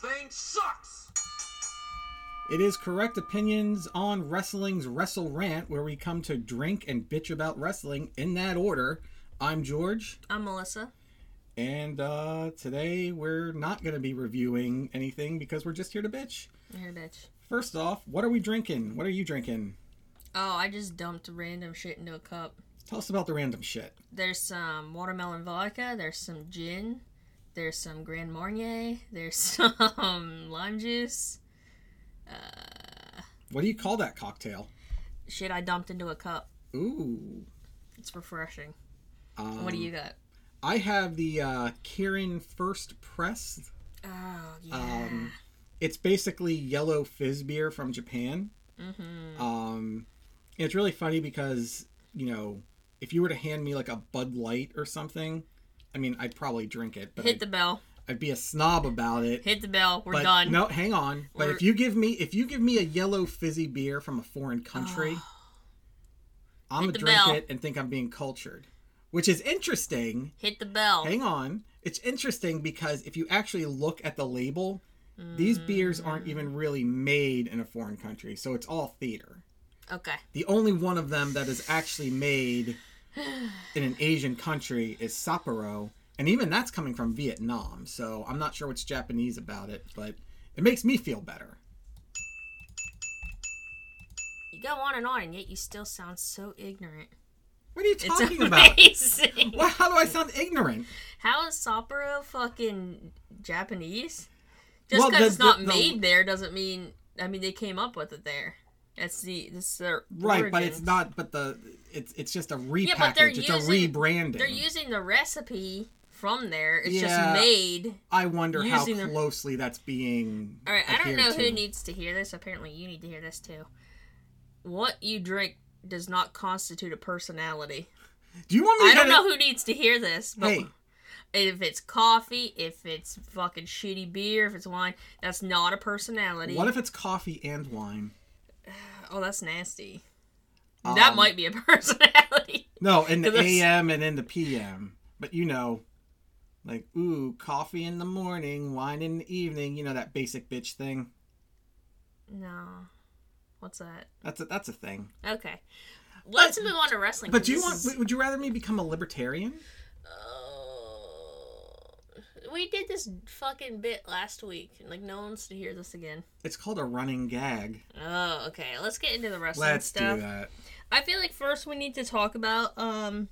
thing sucks! It is correct opinions on wrestling's Wrestle Rant, where we come to drink and bitch about wrestling in that order. I'm George, I'm Melissa. and uh, today we're not going to be reviewing anything because we're just here to bitch. Here, to bitch. First off, what are we drinking? What are you drinking? Oh, I just dumped random shit into a cup. Tell us about the random shit. There's some watermelon vodka. There's some gin. There's some Grand Marnier. There's some lime juice. What do you call that cocktail? Shit, I dumped into a cup. Ooh. It's refreshing. Um, what do you got? I have the uh, Kirin First Press. Oh yeah. Um, it's basically yellow fizz beer from Japan. mm-hmm. Um, it's really funny because you know if you were to hand me like a Bud Light or something, I mean I'd probably drink it, but Hit I'd, the bell. I'd be a snob about it. Hit the bell. We're but done. no, hang on. But We're- if you give me if you give me a yellow fizzy beer from a foreign country, I'm Hit gonna drink bell. it and think I'm being cultured, which is interesting. Hit the bell. Hang on, it's interesting because if you actually look at the label, these beers aren't Mm. even really made in a foreign country, so it's all theater. Okay. The only one of them that is actually made in an Asian country is Sapporo, and even that's coming from Vietnam. So I'm not sure what's Japanese about it, but it makes me feel better. You go on and on, and yet you still sound so ignorant. What are you It's talking about? amazing. Well, how do I sound ignorant? How is Sapporo fucking Japanese? Just because the- it's not the- the- made there doesn't mean. I mean, they came up with it there. That's the this is their Right, but it's not. But the it's it's just a repackage. but they're it's using- a rebranding. They're using the recipe from there. It's Yeah. just made. I wonder how using the- closely that's being. All right, I don't know who needs to hear this. Apparently, you need to hear this too. What you drink does not constitute a personality. Do you want me? To I don't know who needs to hear this, but Hey. if it's coffee, if it's fucking shitty beer, if it's wine, that's not a personality. What if it's coffee and wine? Oh, that's nasty. that Um, might be a personality. No, in the AM and in the PM. But you know, like, ooh, coffee in the morning, wine in the evening. You know that basic bitch thing. No. What's that? That's a that's a thing. Okay. Let's move on to wrestling. But do you want? is- Would you rather me become a libertarian? We did this fucking bit last week. Like, no one wants to hear this again. It's called a running gag. Oh, okay. Let's get into the wrestling Let's stuff. do that. I feel like first we need to talk about um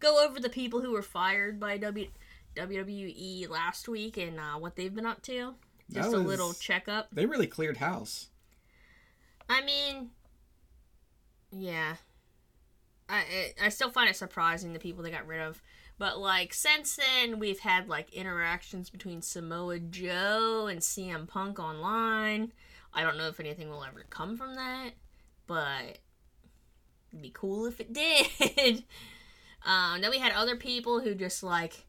go over the people who were fired by W WWE last week and uh, what they've been up to. Just a little checkup. They really cleared house. I mean, yeah. I I still find it surprising the people they got rid of. But like since then, we've had like interactions between Samoa Joe and CM Punk online. I don't know if anything will ever come from that, but it'd be cool if it did. um, then we had other people who just like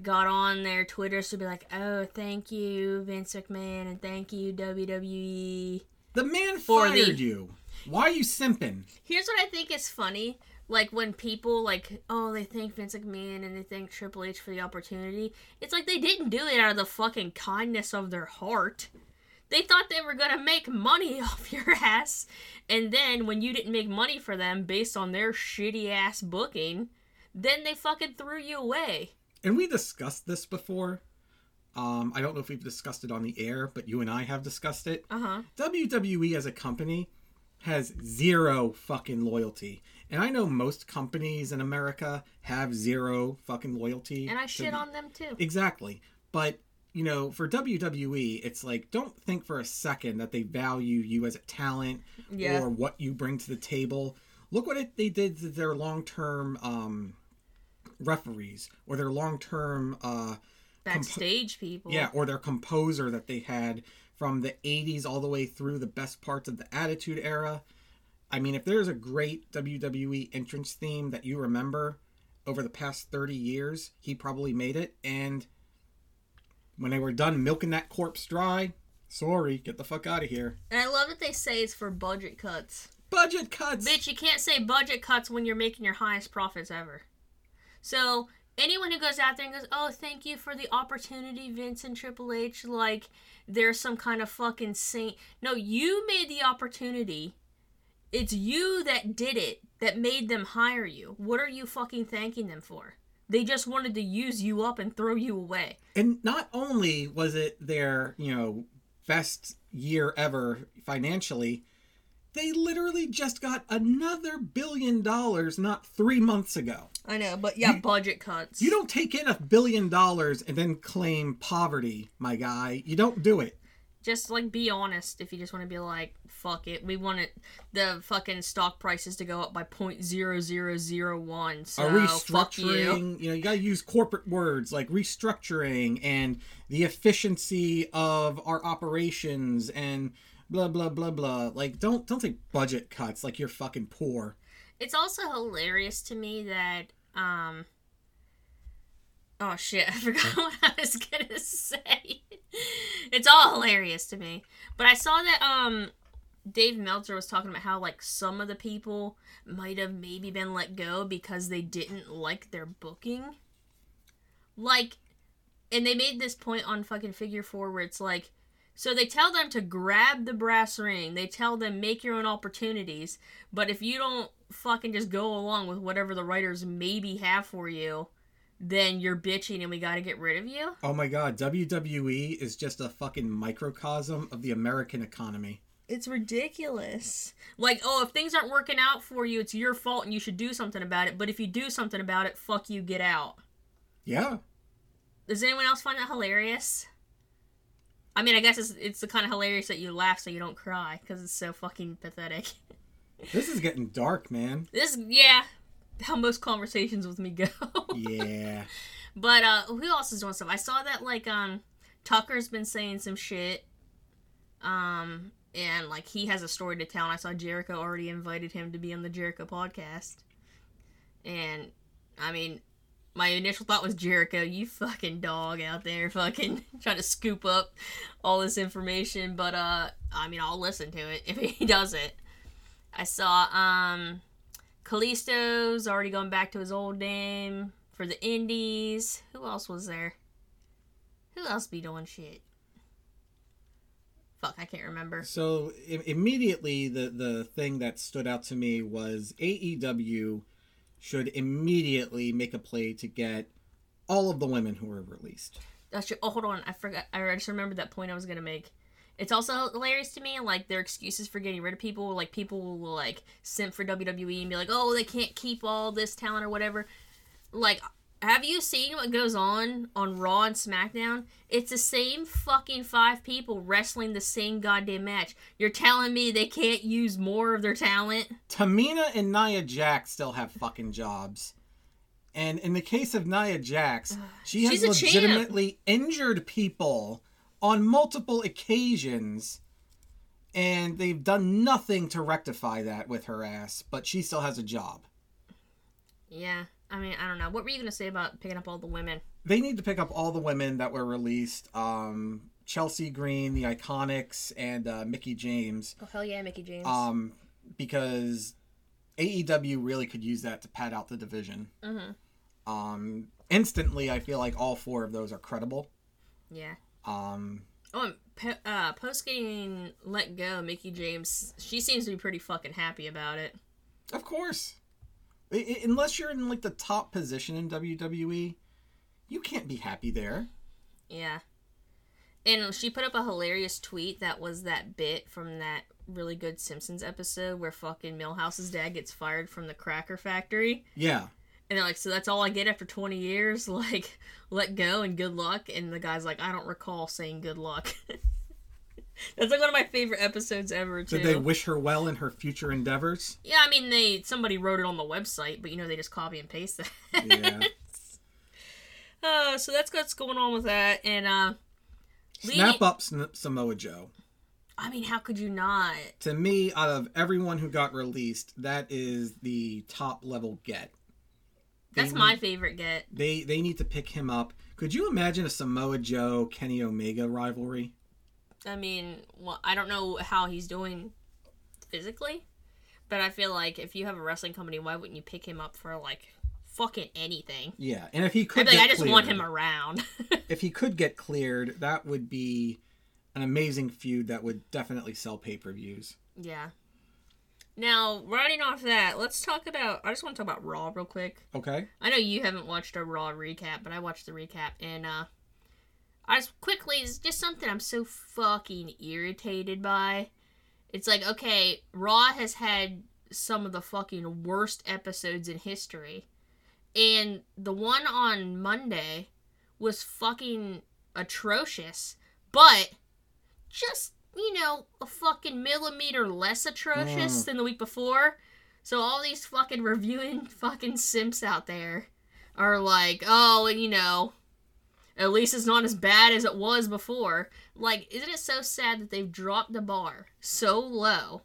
got on their Twitters to be like, "Oh, thank you Vince McMahon and thank you WWE." The man For fired the- you. Why are you simping? Here's what I think is funny. Like when people like, oh, they thank Vince McMahon and they thank Triple H for the opportunity. It's like they didn't do it out of the fucking kindness of their heart. They thought they were gonna make money off your ass, and then when you didn't make money for them based on their shitty ass booking, then they fucking threw you away. And we discussed this before. Um, I don't know if we've discussed it on the air, but you and I have discussed it. Uh huh. WWE as a company has zero fucking loyalty. And I know most companies in America have zero fucking loyalty. And I shit the- on them too. Exactly. But, you know, for WWE, it's like, don't think for a second that they value you as a talent Yeah. or what you bring to the table. Look what it, they did to their long term um, referees or their long term uh, Backstage people. yeah, or their composer that they had from the 80s all the way through the best parts of the Attitude Era. I mean, if there's a great WWE entrance theme that you remember over the past 30 years, he probably made it. And when they were done milking that corpse dry, sorry, get the fuck out of here. And I love that they say it's for budget cuts. Budget cuts. Bitch, you can't say budget cuts when you're making your highest profits ever. So anyone who goes out there and goes, "Oh, thank you for the opportunity, Vince and Triple H," like they're some kind of fucking saint. No, you made the opportunity. It's you that did it that made them hire you. What are you fucking thanking them for? They just wanted to use you up and throw you away. And not only was it their, you know, best year ever financially, they literally just got another billion dollars not three months ago. I know, but yeah, You- budget cuts. You don't take in a billion dollars and then claim poverty, my guy. You don't do it. Just like be honest if you just want to be like fuck it we want it the fucking stock prices to go up by 0.0001 so fuck you restructuring, you know, you got to use corporate words like restructuring and the efficiency of our operations and blah blah blah blah. Like don't don't take budget cuts like you're fucking poor. it's also hilarious to me that um oh shit. I forgot what i was gonna say. It's all hilarious to me. But i saw that um Dave Meltzer was talking about how like some of the people might have maybe been let go because they didn't like their booking. Like and they made this point on fucking figure 4 where it's like so they tell them to grab the brass ring. They tell them make your own opportunities, but if you don't fucking just go along with whatever the writers maybe have for you, then you're bitching and we got to get rid of you. Oh my god, WWE is just a fucking microcosm of the American economy. It's ridiculous. Like, oh, if things aren't working out for you, it's your fault and you should do something about it. But if you do something about it, fuck you, get out. Yeah. Does anyone else find that hilarious? I mean, I guess it's, it's the kind of hilarious that you laugh so you don't cry because it's so fucking pathetic. This is getting dark, man. This, yeah, how most conversations with me go. Yeah. But uh who else is doing stuff? I saw that like um Tucker's been saying some shit. Um and like he has a story to tell and I saw Jericho already invited him to be on the Jericho podcast. And I mean my initial thought was Jericho, you fucking dog out there fucking trying to scoop up all this information, but uh I mean I'll listen to it if he does it. I saw um Kalisto's already going back to his old name for the Indies. Who else was there? Who else be doing shit? Fuck, I can't remember. So i- immediately, the the thing that stood out to me was AEW should immediately make a play to get all of the women who were released. That's. Oh, hold on. I forgot. I just remembered that point I was gonna make. It's also hilarious to me, like their excuses for getting rid of people. Like people will like simp for WWE and be like, "Oh, they can't keep all this talent or whatever." Like, have you seen what goes on on Raw and SmackDown? It's the same fucking five people wrestling the same goddamn match. You're telling me they can't use more of their talent? Tamina and Nia Jax still have fucking jobs. And in the case of Nia Jax, she has a champ. legitimately injured people on multiple occasions. And they've done nothing to rectify that with her ass, but she still has a job. Yeah. I mean, I don't know. What were you gonna say about picking up all the women? They need to pick up all the women that were released. Um, Chelsea Green, the Iconics, and uh, Mickie James. Oh hell yeah, Mickie James. Um, because AEW really could use that to pad out the division. mm-hmm. Um, instantly, I feel like all four of those are credible. Yeah. Um, Oh, and uh, post getting let go, Mickie James, she seems to be pretty fucking happy about it. of course, I- I- unless you're in like the top position in WWE, you can't be happy there. Yeah. And she put up a hilarious tweet that was that bit from that really good Simpsons episode where fucking Milhouse's dad gets fired from the cracker factory. Yeah, And they're like, so that's all I get after 20 years? Like, let go and good luck? And the guy's like, I don't recall saying good luck. that's like one of my favorite episodes ever, too. did they wish her well in her future endeavors? yeah, I mean, they somebody wrote it on the website, but you know, they just copy and paste that. Yeah. Uh, so that's what's going on with that. And, uh, Snap up Sn- Samoa Joe. I mean, how could you not? To me, out of everyone who got released, that is the top level get. That's my favorite get. They they need to pick him up. Could you imagine a Samoa Joe Kenny Omega rivalry? I mean, well, I don't know how he's doing physically, but I feel like if you have a wrestling company, why wouldn't you pick him up for like fucking anything. Yeah, and if he could, I'd be like, I just want him around. If he could get cleared, that would be an amazing feud that would definitely sell pay per views. yeah. Now, running off that, let's talk about. I just want to talk about Raw real quick. Okay. I know you haven't watched a Raw recap, but I watched the recap, and uh, I just quickly, it's just something I'm so fucking irritated by. It's like, okay, Raw has had some of the fucking worst episodes in history, and the one on Monday was fucking atrocious, but just you know a fucking millimeter less atrocious Mm. than the week before. So all these fucking reviewing fucking simps out there are like, oh, you know, at least it's not as bad as it was before. Like, isn't it so sad that they've dropped the bar so low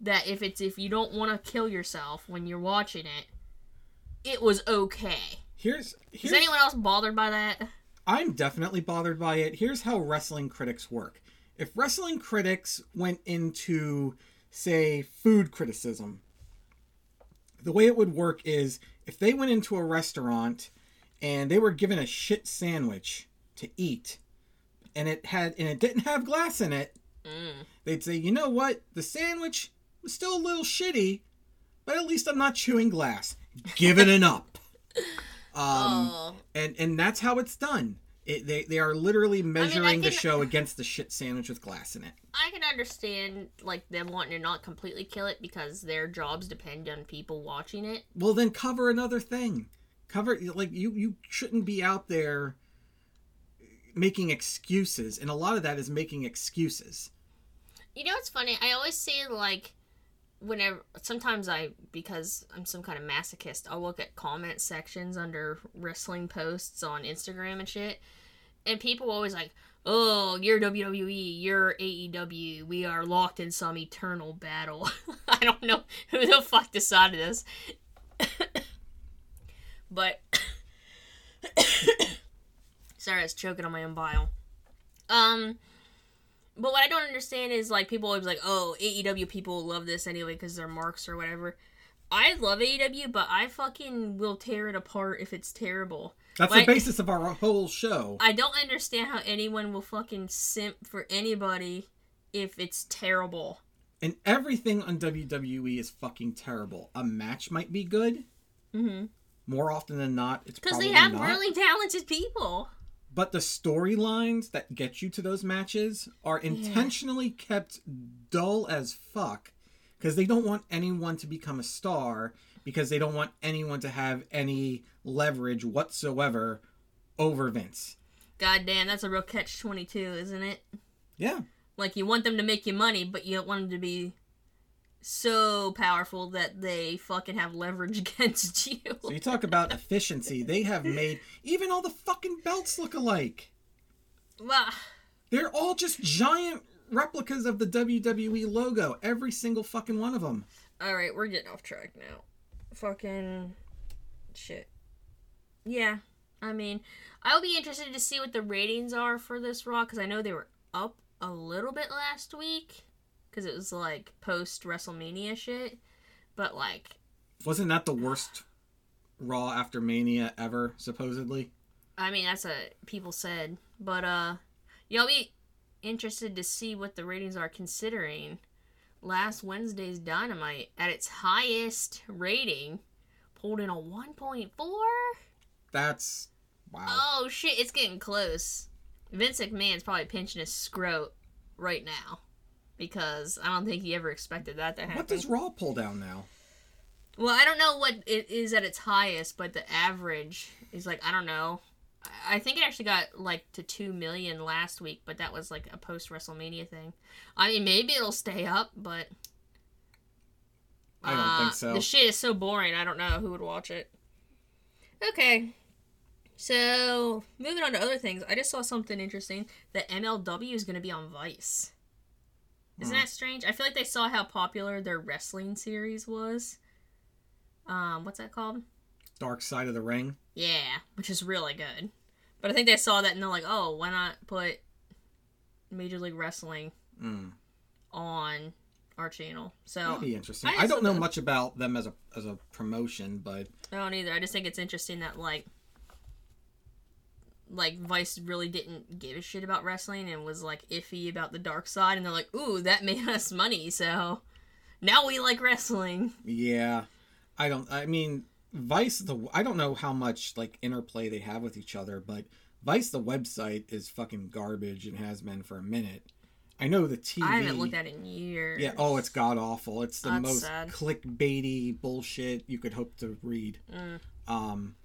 that if it's if you don't want to kill yourself when you're watching it, it was okay. Here's Is here's anyone else bothered by that? I'm definitely bothered by it. Here's how wrestling critics work. If wrestling critics went into, say, food criticism, the way it would work is if they went into a restaurant and they were given a shit sandwich to eat, and it had and it didn't have glass in it, Mm. they'd say, you know what, the sandwich was still a little shitty, but at least I'm not chewing glass. Give it an up. Um, oh, and and that's how it's done. It, they they are literally measuring the can- show against the shit sandwich with glass in it. I can understand like them wanting to not completely kill it because their jobs depend on people watching it. Well, then cover another thing. Cover like you you shouldn't be out there making excuses, and a lot of that is making excuses. You know what's funny? I always see like whenever sometimes I because I'm some kind of masochist, I'll look at comment sections under wrestling posts on Instagram and shit. And people always like, "Oh, you're WWE, you're AEW. We are locked in some eternal battle." I don't know who the fuck decided this. but sorry, I was choking on my own bile. Um but what I don't understand is like people always like, oh, AEW people love this anyway because they're marks or whatever. I love AEW, but I fucking will tear it apart if it's terrible. That's Like- the basis of our whole show. I don't understand how anyone will fucking simp for anybody if it's terrible. And everything on WWE is fucking terrible. A match might be good. Mm-hmm. More often than not, it's Because they have not. really talented people. But the storylines that get you to those matches are intentionally kept dull as fuck because they don't want anyone to become a star because they don't want anyone to have any leverage whatsoever over Vince. God damn, that's a real catch 22, isn't it? Yeah. Like, you want them to make you money, but you don't want them to be so powerful that they fucking have leverage against you. So you talk about efficiency. They have made even all the fucking belts look alike. well, They're all just giant replicas of the WWE logo. Every single fucking one of them. Alright, we're getting off track now. Fucking shit. Yeah, I mean, I'll be interested to see what the ratings are for this Raw because I know they were up a little bit last week because it was like post WrestleMania shit. But like, Wasn't that the worst Raw after Mania ever, supposedly? I mean, that's what people said. But uh, yeah, I'll be interested to see what the ratings are considering last Wednesday's Dynamite at its highest rating pulled in a 1.4. That's wow. Oh shit, it's getting close. Vince McMahon's probably pinching his scrot right now because I don't think he ever expected that to happen. what does Raw pull down now? well, I don't know what it is at its highest, but the average is like I don't know. I- think it actually got like to two million last week, but that was like a post WrestleMania thing. I mean, maybe it'll stay up, but I don't uh, think so. The shit is so boring. I don't know who would watch it. Okay. So, moving on to other things, I just saw something interesting that MLW is going to be on Vice. Isn't Hmm. that strange? I feel like they saw how popular their wrestling series was. Um, what's that called? Dark Side of the Ring. Yeah, which is really good. But I think they saw that and they're like, oh, why not put Major League Wrestling Mm. on our channel. So That'd be interesting. I I, don't know don't know. much about them as a as a promotion, but I don't either. I just think it's interesting that like like Vice really didn't give a shit about wrestling and was like iffy about the dark side and they're like, "Ooh, that made us money." So now we like wrestling. yeah, I don't. I mean, Vice. The I don't know how much like interplay they have with each other, but Vice the website is fucking garbage and has been for a minute. I know the TV. I haven't looked at it in years. Yeah. Oh, it's god awful. It's the That's most sad. clickbaity bullshit you could hope to read. Mm. Um,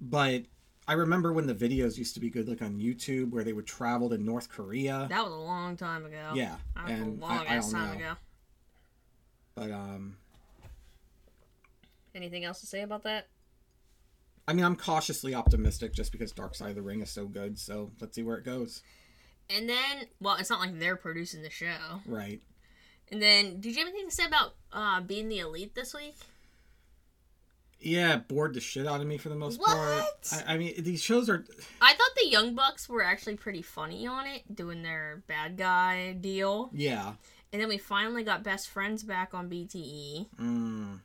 but I remember when the videos used to be good, like on YouTube, where they would travel to North Korea. That was a long time ago. yeah, That was and a I, long I ass don't time know, ago. but um, Anything else to say about that? I mean, I'm cautiously optimistic just because Dark Side of the Ring is so good. So let's see where it goes. And then, well, it's not like they're producing the show. Right. And then, did you have anything to say about uh, being the elite this week? Yeah, bored the shit out of me for the most What? part. I, I mean, these shows are. I thought the Young Bucks were actually pretty funny on it, doing their bad guy deal. Yeah. And then we finally got Best Friends back on BTE. Mm.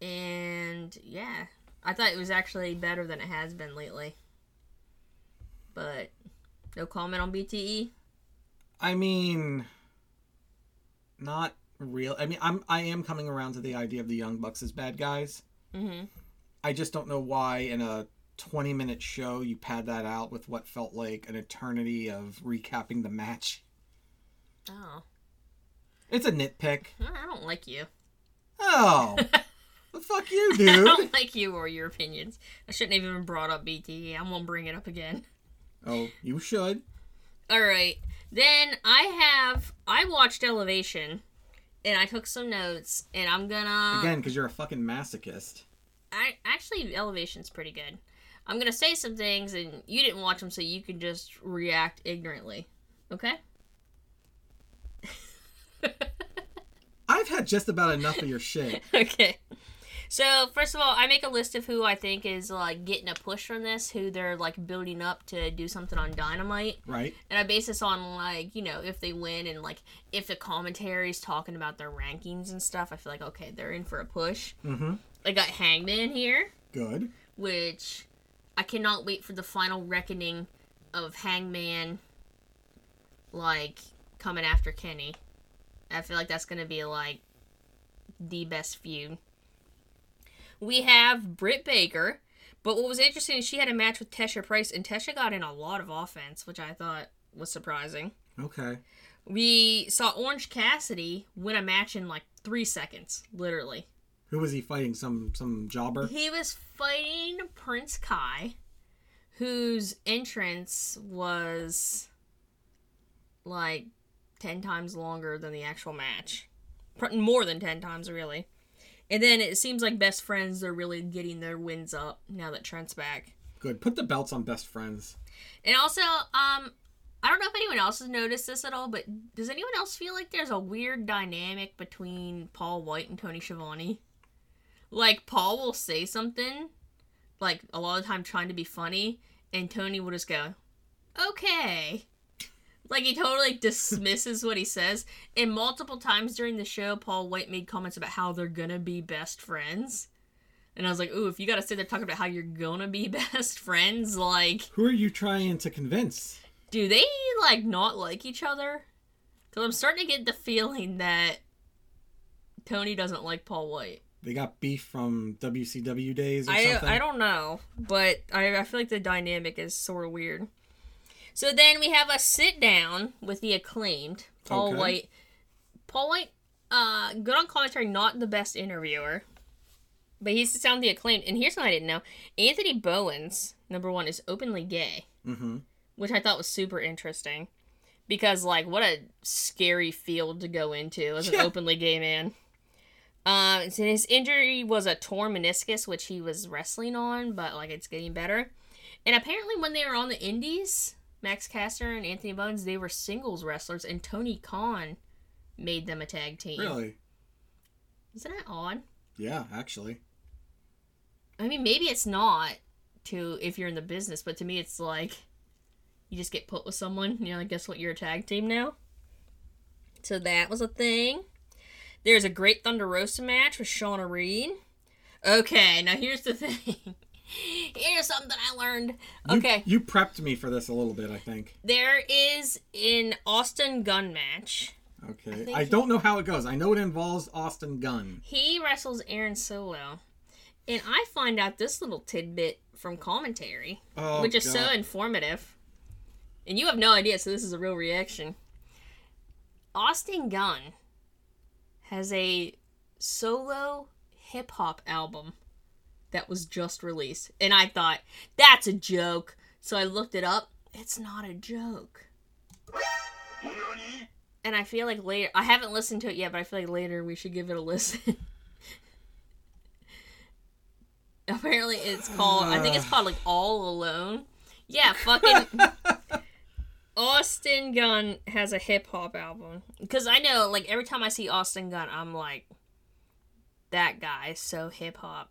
And yeah, I thought it was actually better than it has been lately. But no comment on? BTE. I mean, not real. I mean, I'm I am coming around to the idea of the Young Bucks as bad guys. Mm-hmm. I just don't know why in a 20 minute show you pad that out with what felt like an eternity of recapping the match. Oh, It's a nitpick. I don't like you. Oh, fuck you, I don't like you or your opinions. I shouldn't have even brought up BTE. I won't bring it up again. Oh, you should. All right. Then I have I watched Elevation and I took some notes and I'm gonna Again, because you're a fucking masochist. I actually Elevation's pretty good. I'm gonna say some things and you didn't watch them so you can just react ignorantly. Okay? I've had just about enough of your shit. okay. So first of all, I make a list of who I think is like getting a push from this, who they're like building up to do something on Dynamite. Right? And I base this on like, you know, if they win and like if the commentary's talking about their rankings and stuff, I feel like okay, they're in for a push. Mm-hmm. I got Hangman here, Good. which I cannot wait for the final reckoning of Hangman like coming after Kenny. I feel like that's gonna be like the best feud. We have Britt Baker, but what was interesting is she had a match with Tesha Price, and Tesha got in a lot of offense, which I thought was surprising. Okay. We saw Orange Cassidy win a match in like three seconds, literally. Who was he fighting? Some some jobber? He was fighting Prince Kai, whose entrance was like 10 times longer than the actual match. More than 10 times, really. And then it seems like best friends are really getting their wins up now that Trent's back. Good. Put the belts on best friends. And also, um, I don't know if anyone else has noticed this at all, but does anyone else feel like there's a weird dynamic between Paul White and Tony Schiavone? Like Paul will say something, like a lot of the time trying to be funny, and Tony will just go, "Okay." Like he totally dismisses what he says. And multiple times during the show, Paul White made comments about how they're gonna be best friends. And I was like, ooh, if you gotta sit there talking about how you're gonna be best friends, like Who are you trying to convince? do they like not like each other? Because I'm starting to get the feeling that Tony doesn't like Paul White. They got beef from WCW days or I something. I don't know, but I I feel like the dynamic is sort of weird. So then we have a sit down with the acclaimed Paul Okay. White. Paul White, uh, good on commentary, not the best interviewer, but he sits down with the acclaimed. And here's what I didn't know: Anthony Bowens, number one, is openly gay. Mm-hmm. which I thought was super interesting because like what a scary field to go into as an Yeah. openly gay man. Um, so his injury was a torn meniscus, which he was wrestling on, but like it's getting better. And apparently, when they were on the Indies, Max Caster and Anthony Bowens, they were singles wrestlers, and Tony Khan made them a tag team. Really? Isn't that odd? Yeah, actually. I mean, maybe it's not to if you're in the business, but to me, it's like you just get put with someone. And you're like, guess what? You're a tag team now. So that was a thing. There's a great Thunder Rosa match with Shauna Reed. Okay, now here's the thing. here's something I learned. Okay, You, prepped me for this a little bit, I think. there is an Austin Gunn match. Okay. think I, don't know how it goes. I know it involves Austin Gunn. He wrestles Aaron Solo. And I find out this little tidbit from commentary, Oh, which is so informative. And you have no idea, so this is a real reaction. Austin Gunn has a solo hip hop album that was just released. And I thought, that's a joke. So I looked it up. It's not a joke. And I feel like later, I haven't listened to it yet, but I feel like later we should give it a listen. Apparently, it's called, I think it's called like All Alone. Yeah, fucking. Austin Gunn has a hip hop album. Because I know, like, every time I see Austin Gunn, I'm like, that guy is so hip hop.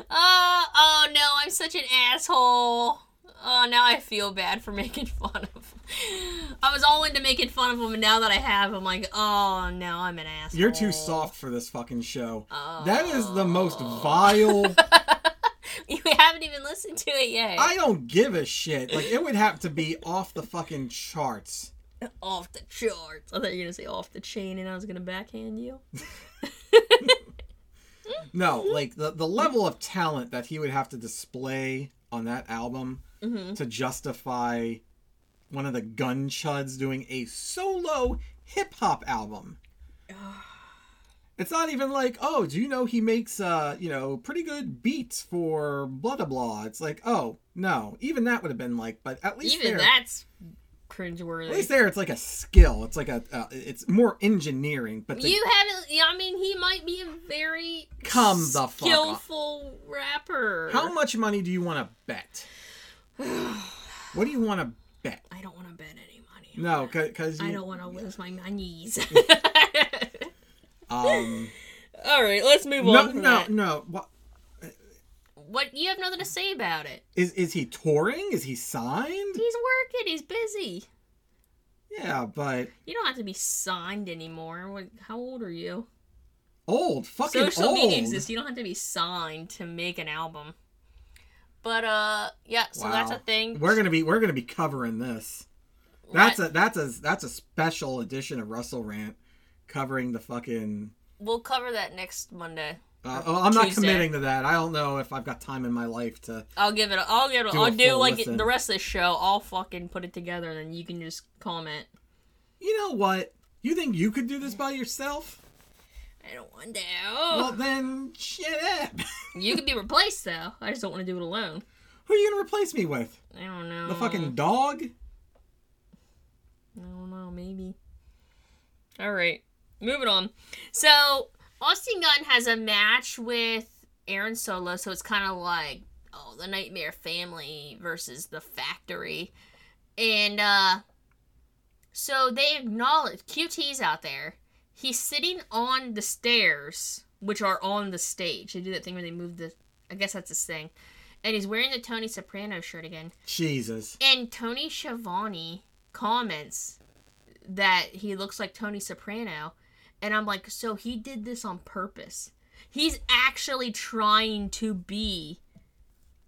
Uh, oh no, I'm such an asshole. Oh, now I feel bad for making fun of him. I was all into making fun of him, and now that I have, I'm like, oh, no, I'm an asshole. You're too soft for this fucking show. Oh. That is the most vile. you haven't even listened to it yet. I don't give a shit. Like, it would have to be off the fucking charts. off the charts. I thought you were gonna say off the chain, and I was gonna backhand you. No, like, the, the level of talent that he would have to display on that album Mm-hmm. to justify one of the gun chuds doing a solo hip hop album. It's not even like, oh, do you know he makes uh, you know, pretty good beats for blah blah blah. It's like, oh, no. Even that would have been like, but at least Even that's cringeworthy. at least there it's like a skill. It's like a uh, it's more engineering, but the, You haven't. I mean, he might be a very Come the fuck skillful rapper. how much money do you want to bet? what do you want to bet? I don't want to bet any money. No, cuz I don't want to lose my monies. um All right, let's move no on. no no what What you have nothing to say about it? is is he touring? Is he signed? He's working. He's busy. Yeah, but You don't have to be signed anymore. What, how old are you? old, fucking Social old. media exists. You don't have to be signed to make an album. But uh, yeah. So that's a thing. We're gonna be we're gonna be covering this. That's a that's a that's a special edition of Wrestle Rant covering the fucking. We'll cover that next Monday. Uh, oh, I'm not Tuesday. committing to that. I don't know if I've got time in my life to. I'll give it. A, I'll give it. Do I'll do like listen. the rest of the show. I'll fucking put it together, and then you can just comment. You know what? You think you could do this by yourself? I don't want to. Well, then shut up. you could be replaced though. I just don't want to do it alone. Who are you gonna replace me with? I don't know. The fucking dog? I don't know. Maybe. All right. Moving on. So Austin Gunn has a match with Aaron Solo, so it's kind of like oh the Nightmare Family versus the Factory, and uh, so they acknowledge QT's out there. He's sitting on the stairs, which are on the stage. They do that thing where they move the. I guess that's his thing, and he's wearing the Tony Soprano shirt again. Jesus. And Tony Schiavone comments that he looks like Tony Soprano. And I'm like, so he did this on purpose. He's actually trying to be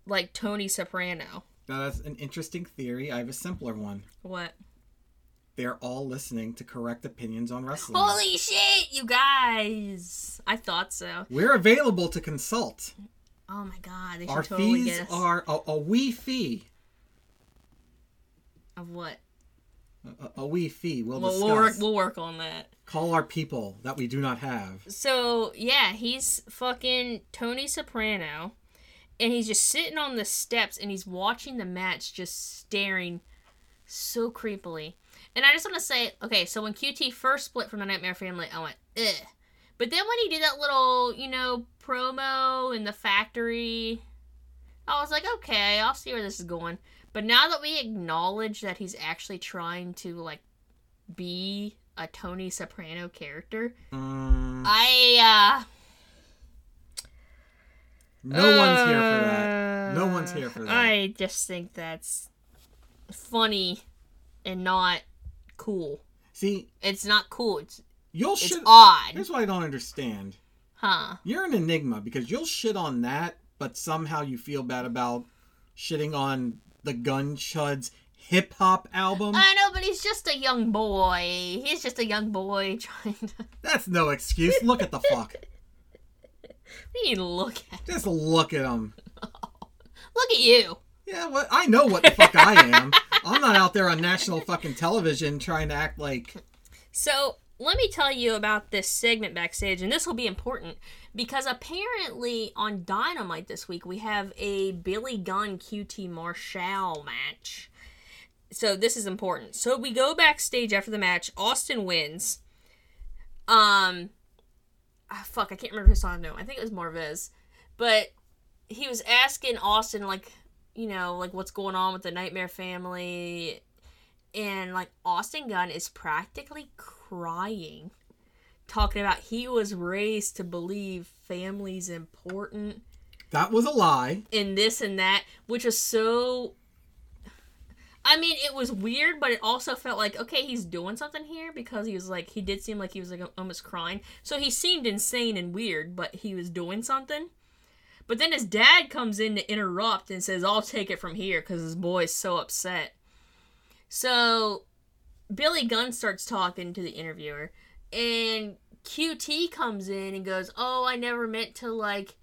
like Tony Soprano. Now that's an interesting theory. I have a simpler one. What? They're all listening to correct opinions on wrestling. Holy shit, you guys! I thought so. We're available to consult. Oh my god, they should Our totally fees get us. are a, a wee fee. Of what? A, a wee fee. We'll, We'll, discuss. we'll, work, we'll work on that. Call our people that we do not have. So yeah, he's fucking Tony Soprano, and he's just sitting on the steps and he's watching the match, just staring so creepily. And I just want to say, okay, so when QT first split from the Nightmare Family, I went, ugh. But then when he did that little, you know, promo in the factory, I was like, okay, I'll see where this is going. But now that we acknowledge that he's actually trying to like be a Tony Soprano character, Mm, I uh no one's here for that. No one's here for that. I just think that's funny and not cool. See, It's not cool. It's you'll it's shit. odd, Here's what I don't understand. huh? You're an enigma because you'll shit on that, but somehow you feel bad about shitting on the Gun Chuds hip hop album. I know, but he's just a young boy. He's just a young boy trying to. That's no excuse. Look at the fuck. What do you look at? Just look at him. Look at you. Yeah, what? I know what the fuck I am. I'm not out there on national fucking television trying to act like. So let me tell you about this segment backstage, and this will be important because apparently on Dynamite this week we have a Billy Gunn QT Marshall match. So this is important. So we go backstage after the match. Austin wins. Um, ah, fuck, I can't remember who saw him. No, I think it was Marvez, but he was asking Austin like, you know, like what's going on with the Nightmare family, and like Austin Gunn is practically crying, talking about he was raised to believe family's important That was a lie. and this and that, which is so. I mean, it was weird, but it also felt like okay, he's doing something here because he was like he did seem like he was like almost crying. So he seemed insane and weird, but he was doing something. But then his dad comes in to interrupt and says, "I'll take it from here" because his boy's so upset. So Billy Gunn starts talking to the interviewer, and QT comes in and goes, "Oh, I never meant to like."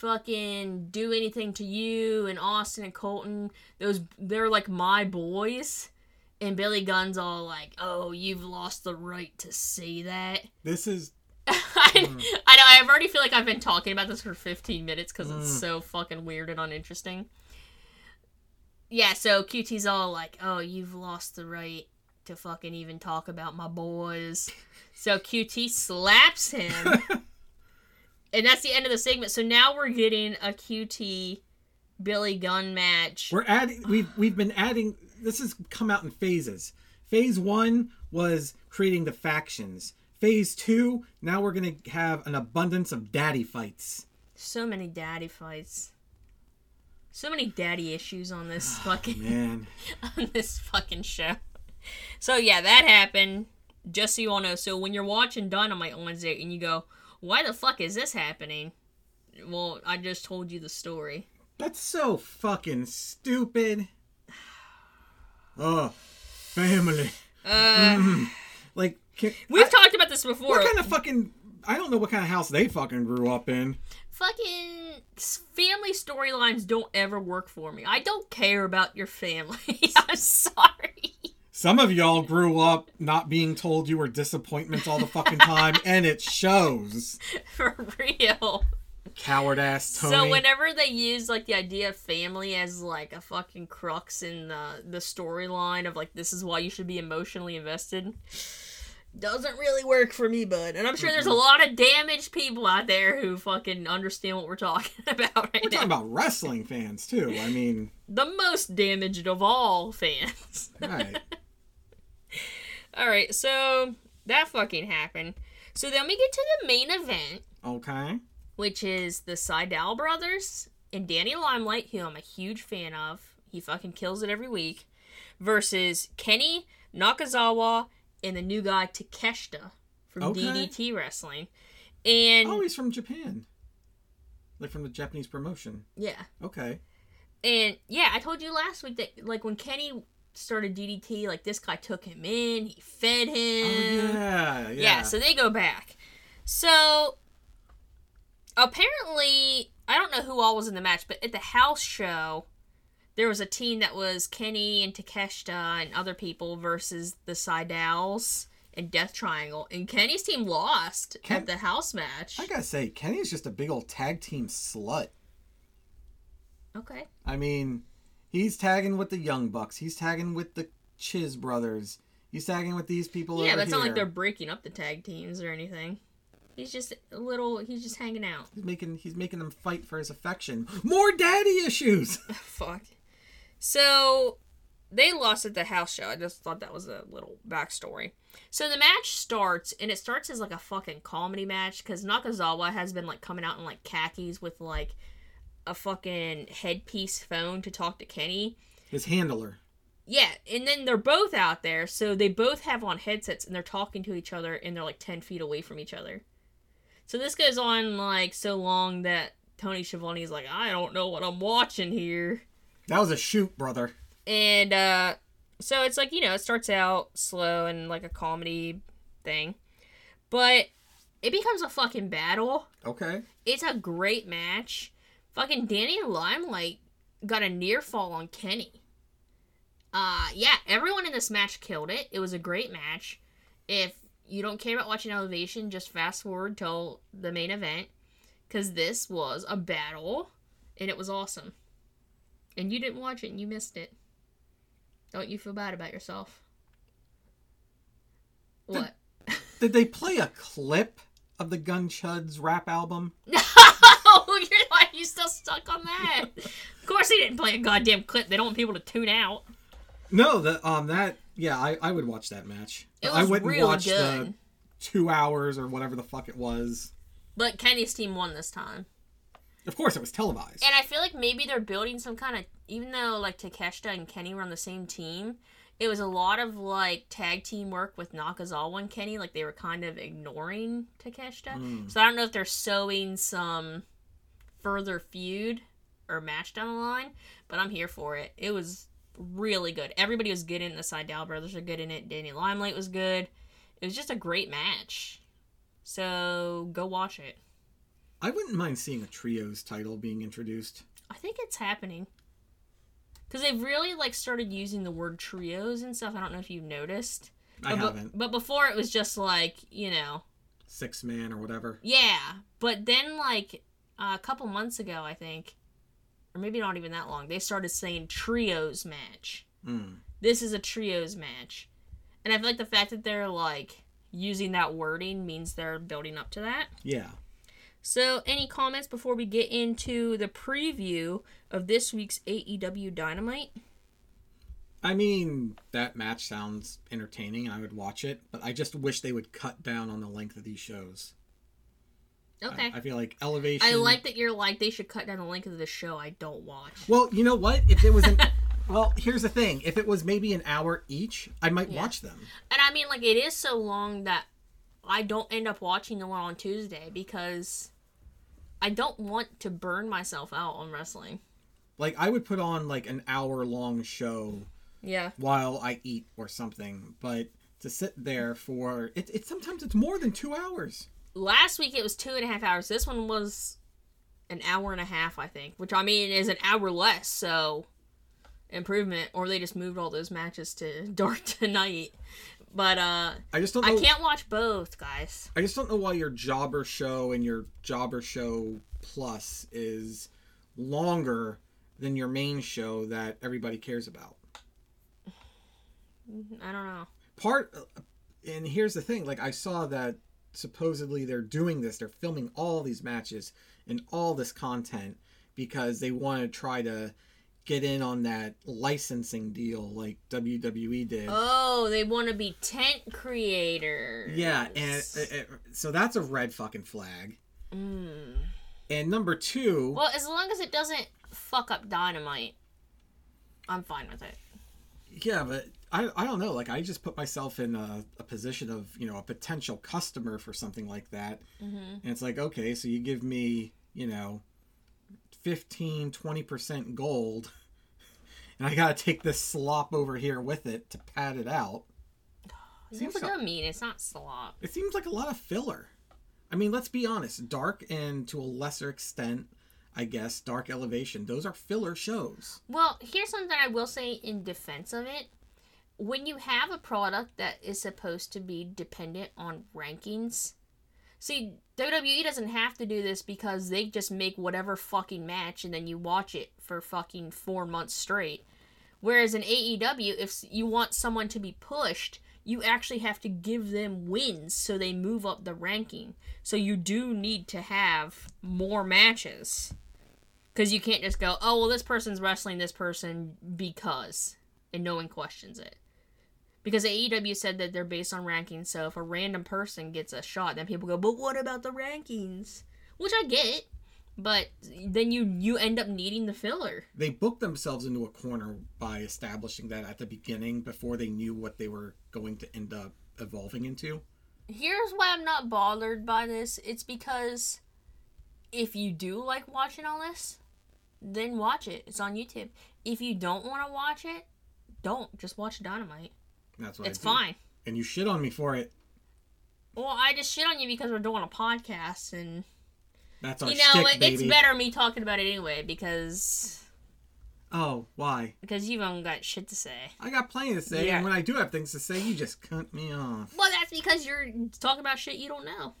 Fucking do anything to you and Austin and Colton. Those they're like my boys. And Billy Gunn's all like, "Oh, you've lost the right to say that." This is I, I know. I already feel like I've been talking about this for 15 minutes because it's Mm. so fucking weird and uninteresting. Yeah, so QT's all like, "Oh, you've lost the right to fucking even talk about my boys." So QT slaps him, and that's the end of the segment. So now we're getting a QT Billy Gunn match. we're adding. We've we've been adding. This has come out in phases. Phase one was creating the factions. Phase two, now we're gonna have an abundance of daddy fights. So many daddy fights. So many daddy issues on this fucking Man, on this fucking show. So yeah, that happened. Just so you all know. So when you're watching Dynamite on Wednesday and you go, "Why the fuck is this happening?" Well, I just told you the story. that's so fucking stupid. Oh, family. Uh, Like, can, we've I- talked about this before. what kind of fucking? I don't know what kind of house they fucking grew up in. fucking family storylines don't ever work for me. I don't care about your family. I'm sorry. Some of y'all grew up not being told you were disappointments all the fucking time, and it shows. For real. Coward ass Tony. So whenever they use like the idea of family as like a fucking crux in the the storyline of like this is why you should be emotionally invested, doesn't really work for me, bud. And I'm sure there's a lot of damaged people out there who fucking understand what we're talking about right We're now. talking about wrestling fans too. I mean, the most damaged of all fans. right. all right, so that fucking happened. So then we get to the main event. Okay. which is the Sydal brothers and Danny Limelight, who I'm a huge fan of. He fucking kills it every week. Versus Kenny Nakazawa and the new guy Takeshita from Okay. DDT Wrestling. And Oh, he's from Japan. Like from the Japanese promotion. yeah. Okay. And yeah, I told you last week that like when Kenny started DDT, like this guy took him in, he fed him. Oh yeah, yeah. Yeah, so they go back. So apparently, I don't know who all was in the match, but at the house show, there was a team that was Kenny and Takeshita and other people versus the Sydals and Death Triangle, and Kenny's team lost Ken- at the house match. I gotta say, Kenny's just a big old tag team slut. Okay. I mean, he's tagging with the Young Bucks. He's tagging with the Chiz brothers. He's tagging with these people Yeah, over but it's not like they're breaking up the tag teams or anything. He's just a little. He's just hanging out. He's making he's making them fight for his affection. More daddy issues. Fuck. So they lost at the house show. I just thought that was a little backstory. So the match starts, and it starts as like a fucking comedy match because Nakazawa has been like coming out in like khakis with like a fucking headpiece phone to talk to Kenny. His handler. Yeah, and then they're both out there, so they both have on headsets and they're talking to each other and they're like 10 feet away from each other. So this goes on like so long that Tony Schiavone is like, I don't know what I'm watching here. That was a shoot, brother. And uh so it's like, you know, it starts out slow and like a comedy thing. But it becomes a fucking battle. Okay. It's a great match. Fucking Danny Limelight got a near fall on Kenny. Uh yeah, everyone in this match killed it. It was a great match. If you don't care about watching Elevation, just fast forward till the main event. Cause this was a battle and it was awesome. And you didn't watch it and you missed it. Don't you feel bad about yourself? What? Did they play a clip of the Gun Chuds rap album? No, you're why are you still stuck on that? of course, he didn't play a goddamn clip. They don't want people to tune out. No, the um that yeah, I, I would watch that match. It I was wouldn't really watch good. the two hours or whatever the fuck it was. But Kenny's team won this time, Of course, it was televised. and I feel like maybe they're building some kind of. Even though like Takeshita and Kenny were on the same team, it was a lot of like tag team work with Nakazawa and Kenny. Like they were kind of ignoring Takeshita. Mm. So I don't know if they're sowing some further feud or match down the line, but I'm here for it. It was really good. Everybody was good in it. The Sydal brothers are good in it. Danny Limelight was good. It was just a great match. So go watch it. I wouldn't mind seeing a trios title being introduced. I think it's happening. Cause they've really like started using the word trios and stuff. I don't know if you've noticed. I but, haven't. But before it was just like you know Six man or whatever. Yeah, but then like uh, a couple months ago, I think, or maybe not even that long, they started saying trios match. Mm. This is a trios match, and I feel like the fact that they're like using that wording means they're building up to that. Yeah. So, any comments before we get into the preview of this week's AEW Dynamite? I mean, that match sounds entertaining I would watch it, but I just wish they would cut down on the length of these shows. I- Okay. I, feel like elevation. I like that you're like they should cut down the length of the show I don't watch. Well, you know what? If it was an. well, here's the thing. If it was maybe an hour each, I might Yeah. watch them. And I mean, like, it is so long that I don't end up watching the one on Tuesday because I don't want to burn myself out on wrestling. Like, I would put on like an hour long show Yeah. while I eat or something, but to sit there for. It, it sometimes it's more than two hours. Last week it was two and a half hours. This one was an hour and a half, I think, which I mean is an hour less, so improvement. Or they just moved all those matches to dark tonight. But uh I just don't know. I can't watch both, guys. I just don't know why your jobber show and your jobber show plus is longer than your main show that everybody cares about. I don't know. Part and here's the thing, like I saw that supposedly they're doing this, they're filming all these matches and all this content because they want to try to get in on that licensing deal like WWE did. Oh, they want to be tent creators. yeah, and uh, uh, so that's a red fucking flag. Mm. And number 2, Well, as long as it doesn't fuck up dynamite, I'm fine with it. Yeah, but I, I don't know. Like, I just put myself in a, a position of, you know, a potential customer for something like that. Mm-hmm. And it's like, okay, so you give me, you know, 15, 20% gold, and I got to take this slop over here with it to pad it out. You're Seems like so mean. It's not slop. It seems like a lot of filler. I mean, let's be honest. Dark and to a lesser extent, I guess, Dark Elevation, those are filler shows. Well, here's something I will say in defense of it. When you have a product that is supposed to be dependent on rankings, see, WWE doesn't have to do this because they just make whatever fucking match and then you watch it for fucking four months straight. Whereas in AEW, if you want someone to be pushed, you actually have to give them wins so they move up the ranking. So you do need to have more matches. Because you can't just go, oh, well, this person's wrestling this person because, and no one questions it. Because AEW said that they're based on rankings, so if a random person gets a shot, then people go, but what about the rankings? Which I get, But then you you end up needing the filler. They booked themselves into a corner by establishing that at the beginning before they knew what they were going to end up evolving into. Here's why I'm not bothered by this. It's because if you do like watching all this, then watch it. It's on YouTube. If you don't want to watch it, don't. Just watch Dynamite. That's what It's fine. And you shit on me for it. Well, I just shit on you because we're doing a podcast, and That's our you know shtick, it, it's better me talking about it anyway because Oh, why? because you haven't got shit to say. I got plenty to say, Yeah. and when I do have things to say, you just cut me off. Well, that's because you're talking about shit you don't know.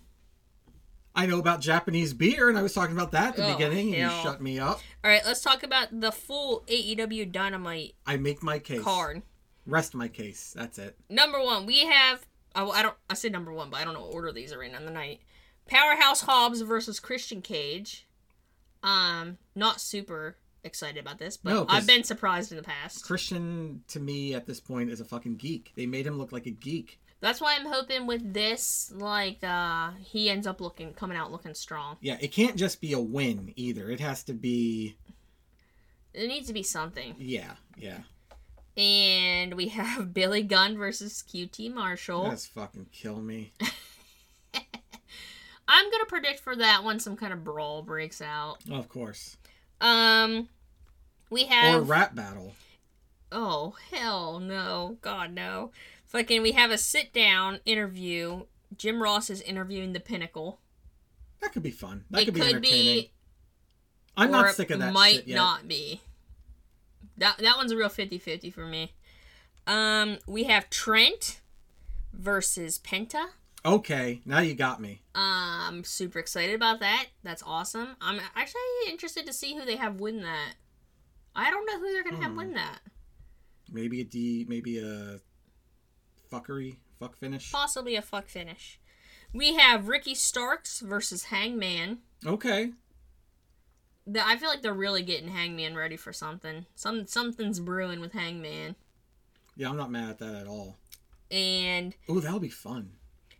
I know about Japanese beer, and I was talking about that at the Oh, beginning, and you shut me up. All right, let's talk about the full AEW Dynamite I make my case. card. Rest my case. That's it. Number one, we have. Oh, I don't. I said number one, but I don't know what order these are in on the night. Powerhouse Hobbs versus Christian Cage. Um, not super excited about this, but No, I've been surprised in the past. Christian, to me, at this point, is a fucking geek. They made him look like a geek. That's why I'm hoping with this, like, uh, he ends up looking coming out looking strong. Yeah, it can't just be a win either. It has to be. It needs to be something. Yeah, yeah. And we have Billy Gunn versus QT Marshall. That's fucking kill me. I'm gonna predict for that one some kind of brawl breaks out. Of course. Um, we have Or rap battle. oh hell no, God no. Fucking, we have a sit down interview. Jim Ross is interviewing the Pinnacle. That could be fun. That it could be could entertaining. be, I'm not sick of that Might not be. That that one's a real 50-50 for me. Um, we have Trent versus Penta. Okay, now you got me. I'm super excited about that. That's awesome. I'm actually interested to see who they have win that. I don't know who they're gonna have Hmm. win that. Maybe a D, maybe a fuckery, fuck finish. Possibly a fuck finish. We have Ricky Starks versus Hangman. Okay. The- I feel like they're really getting Hangman ready for something. Some something's brewing with Hangman. Yeah, I'm not mad at that at all. And Oh, that'll be fun.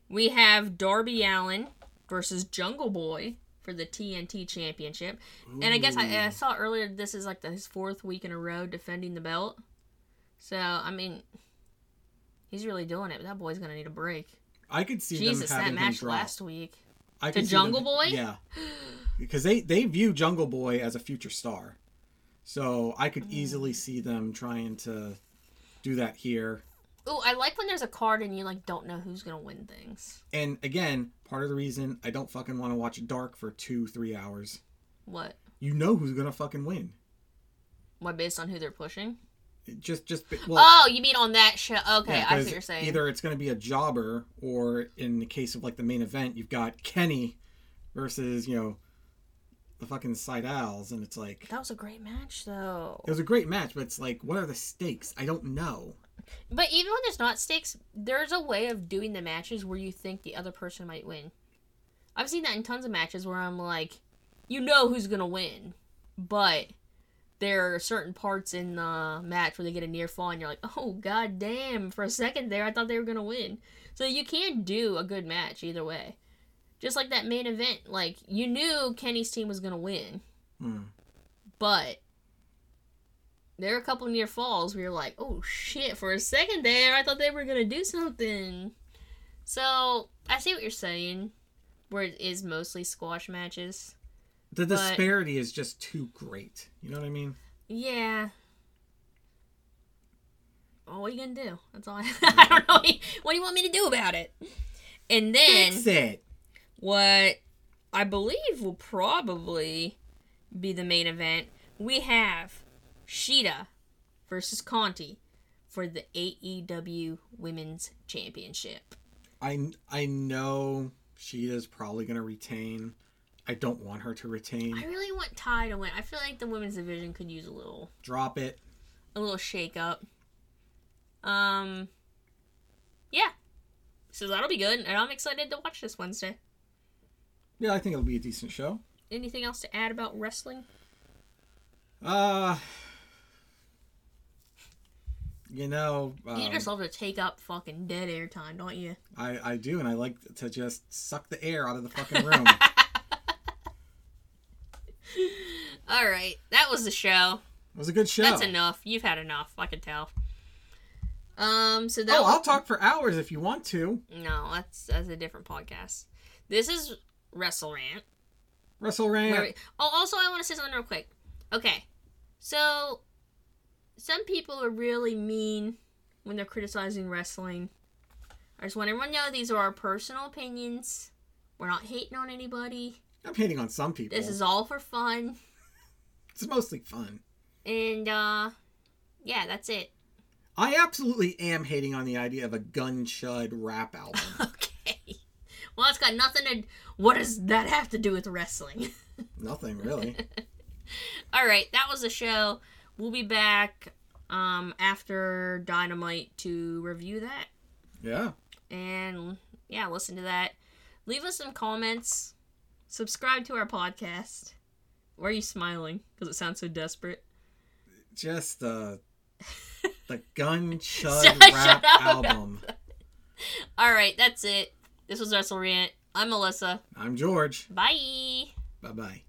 We have Darby Allin versus Jungle Boy for the TNT Championship. And I guess I, I saw earlier this is like the, his fourth week in a row defending the belt. So I mean, he's really doing it. But that boy's gonna need a break. I could see Jesus, them that match last week. I to see them- Jungle Boy? Yeah, because they they view Jungle Boy as a future star, so I Mm. could easily see them trying to do that here. Oh, I like when there's a card and you like don't know who's gonna win things. And again, part of the reason I don't fucking want to watch Dark for two three hours. What? You know who's gonna fucking win. What based on who they're pushing? Just just well. oh, you mean on that show? Okay, yeah, I see what you're saying. Either it's going to be a jobber, or in the case of like the main event, you've got Kenny versus you know the fucking Sydals, and it's like That was a great match, though. it was a great match, but it's like what are the stakes? I don't know. But even when there's not stakes, there's a way of doing the matches where you think the other person might win. I've seen that in tons of matches where I'm like, you know who's gonna win, but there are certain parts in the match where they get a near fall and you're like, oh god damn! For a second there, I thought they were gonna win. So you can do a good match either way. Just like that main event, like you knew Kenny's team was gonna win, Hmm. but there are a couple near falls where you're like, oh shit, for a second there, I thought they were gonna do something. So I see what you're saying, where it is mostly squash matches. The But- disparity is just too great. You know what I mean? Yeah. Oh, what are you gonna do? That's all. I, I don't know. What do you want me to do about it? And then Fix it. what I believe will probably be the main event. We have Shida versus Conti for the AEW Women's Championship. I I know Shida's probably going to retain. I don't want her to retain. I really want Ty to win. I feel like the women's division could use a little Drop it. a little shake up. Um Yeah. So that'll be good, and I'm excited to watch this Wednesday. Yeah, I think it'll be a decent show. Anything else to add about wrestling? Uh you know, you um, just love to take up fucking dead air time, don't you? I I do, and I like to just suck the air out of the fucking room. All right, that was the show. It was a good show. That's enough. You've had enough. I can tell. Um. So that. Oh, was- I'll talk for hours if you want to. No, that's that's a different podcast. This is Wrestle Rant. Wrestle Rant. We- oh, also, I want to say something real quick. Okay, so some people are really mean when they're criticizing wrestling. I just want everyone to know these are our personal opinions. We're not hating on anybody. I'm hating on some people. This is all for fun. It's mostly fun. And uh yeah, that's it. I absolutely am hating on the idea of a gun chud rap album. Okay. Well, it's got nothing to. What does that have to do with wrestling? Nothing really. All right, that was the show. We'll be back um after Dynamite to review that Yeah. and yeah, listen to that. Leave us some comments. Subscribe to our podcast. Why are you smiling? Because it sounds so desperate. Just uh the gun Shut rap album. All right, that's it. This was Wrestle Rant. I'm Melissa. I'm George. Bye. Bye bye.